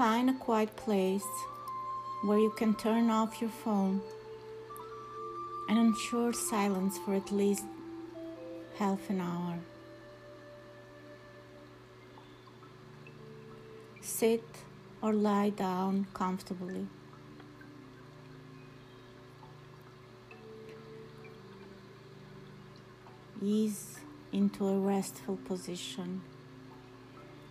Find a quiet place where you can turn off your phone and ensure silence for at least half an hour. Sit or lie down comfortably. Ease into a restful position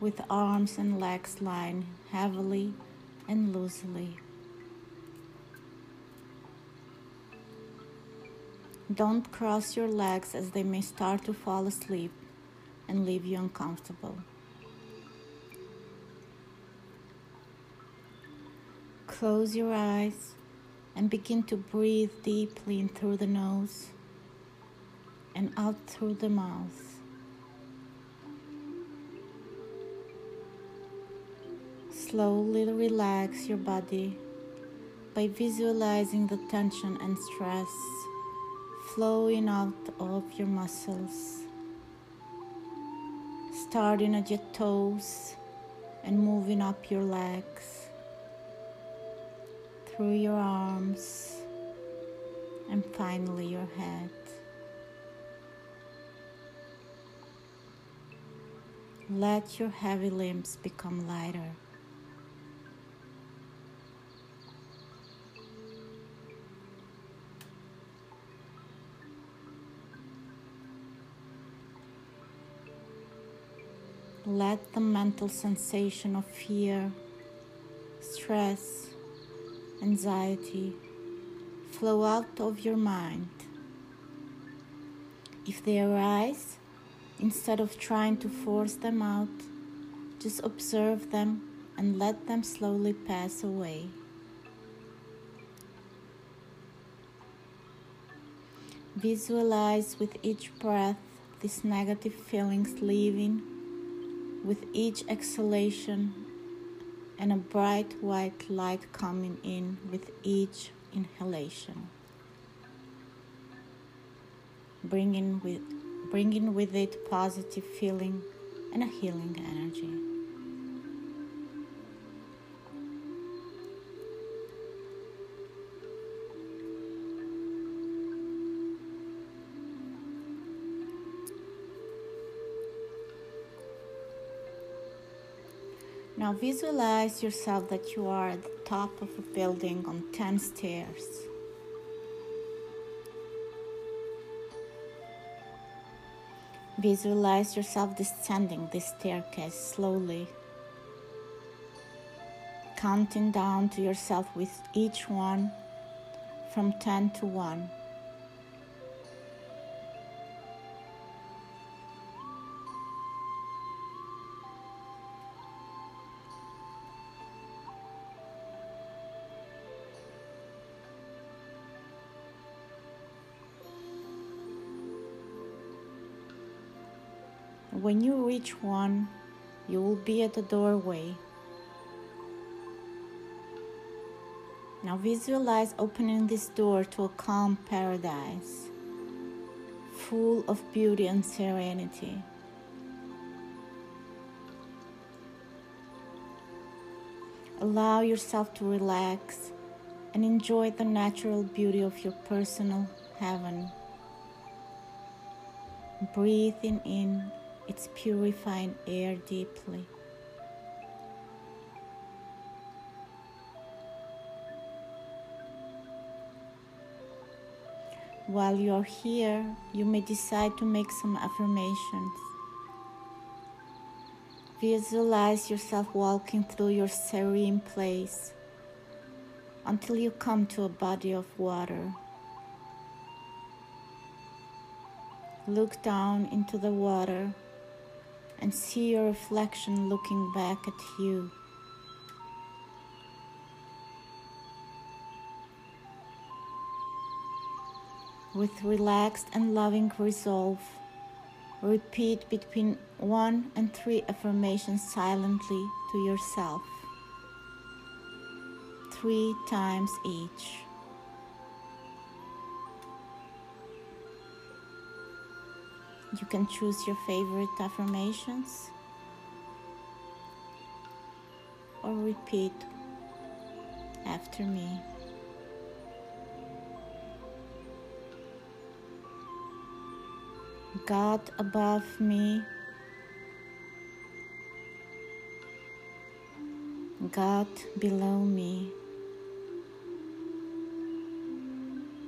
with arms and legs lying heavily and loosely. Don't cross your legs as they may start to fall asleep and leave you uncomfortable. Close your eyes and begin to breathe deeply in through the nose and out through the mouth. Slowly relax your body by visualizing the tension and stress flowing out of your muscles. Starting at your toes and moving up your legs, through your arms, and finally your head. Let your heavy limbs become lighter. Let the mental sensation of fear, stress, anxiety flow out of your mind. If they arise, Instead of trying to force them out, just observe them and let them slowly pass away. Visualize with each breath these negative feelings leaving, with each exhalation, and a bright white light coming in with each inhalation. Bringing with bringing with it positive feeling and a healing energy. Now visualize yourself that you are at the top of a building on 10 stairs. Visualize yourself descending this staircase slowly, counting down to yourself with each one from 10 to 1. When you reach one, you will be at the doorway. Now visualize opening this door to a calm paradise, full of beauty and serenity. Allow yourself to relax and enjoy the natural beauty of your personal heaven. Breathing in its purifying air deeply. While you're here, you may decide to make some affirmations. Visualize yourself walking through your serene place until you come to a body of water. Look down into the water and see your reflection looking back at you. With relaxed and loving resolve, repeat between one and three affirmations silently to yourself, three times each. You can choose your favorite affirmations or repeat after me. God above me, God below me,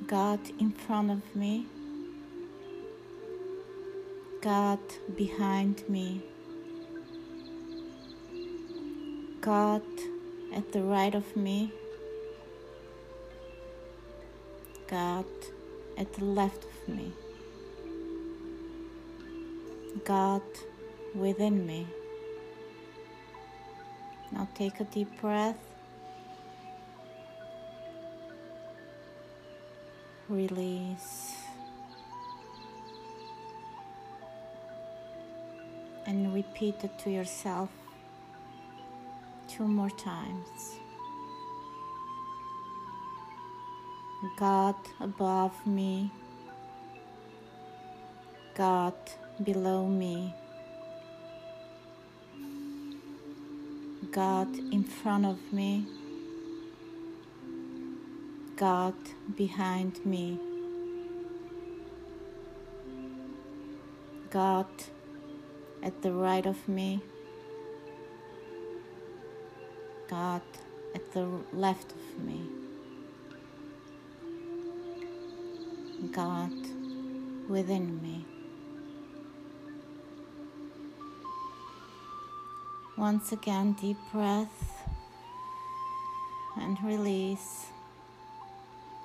God in front of me, God behind me, God at the right of me, God at the left of me. God within me. Now take a deep breath. Release. And repeat it to yourself two more times. God above me, God below me, God in front of me, God behind me, God at the right of me, God at the left of me, God within me. Once again, deep breath and release.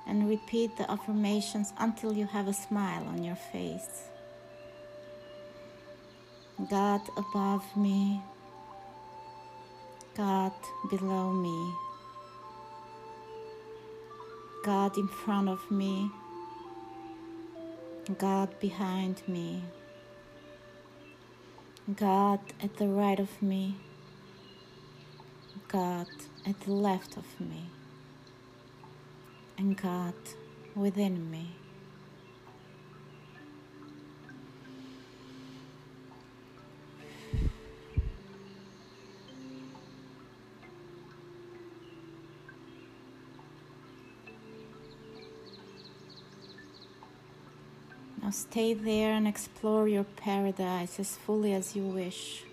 And repeat the affirmations until you have a smile on your face. God above me, God below me, God in front of me, God behind me. God at the right of me, God at the left of me, and God within me. Now stay there and explore your paradise as fully as you wish.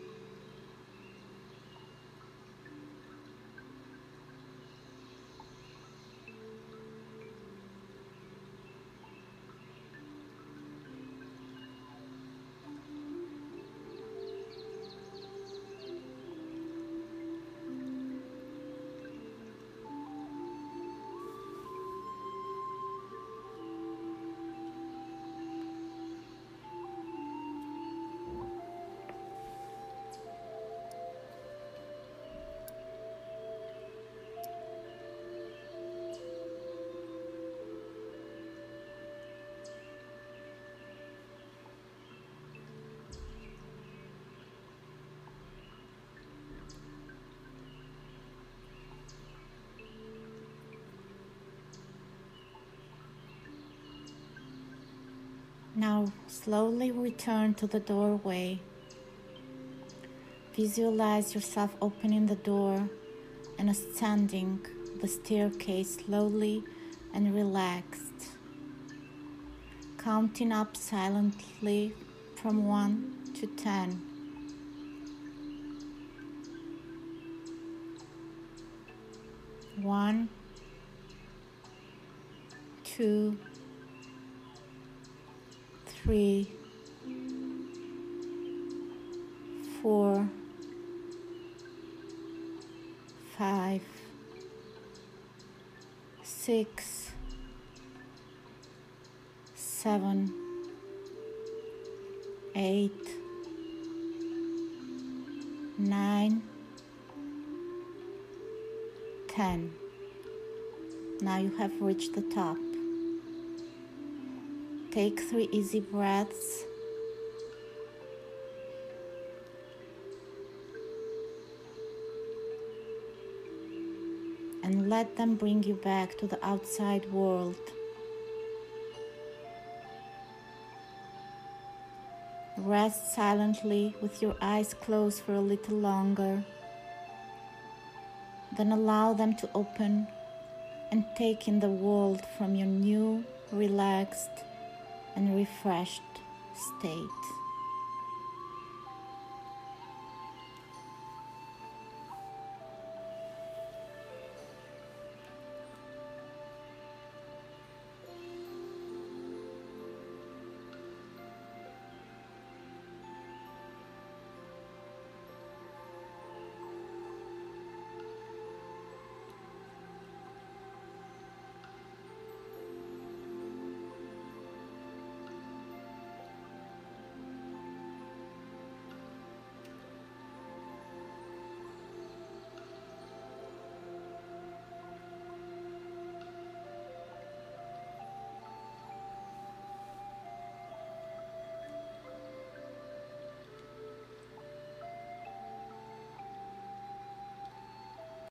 Now slowly return to the doorway. Visualize yourself opening the door and ascending the staircase slowly and relaxed, counting up silently from 1 to 10. One, two, three, four, five, six, seven, eight, nine, ten. Now you have reached the top. Take three easy breaths. And let them bring you back to the outside world. Rest silently with your eyes closed for a little longer. Then allow them to open and take in the world from your new, relaxed, and refreshed state.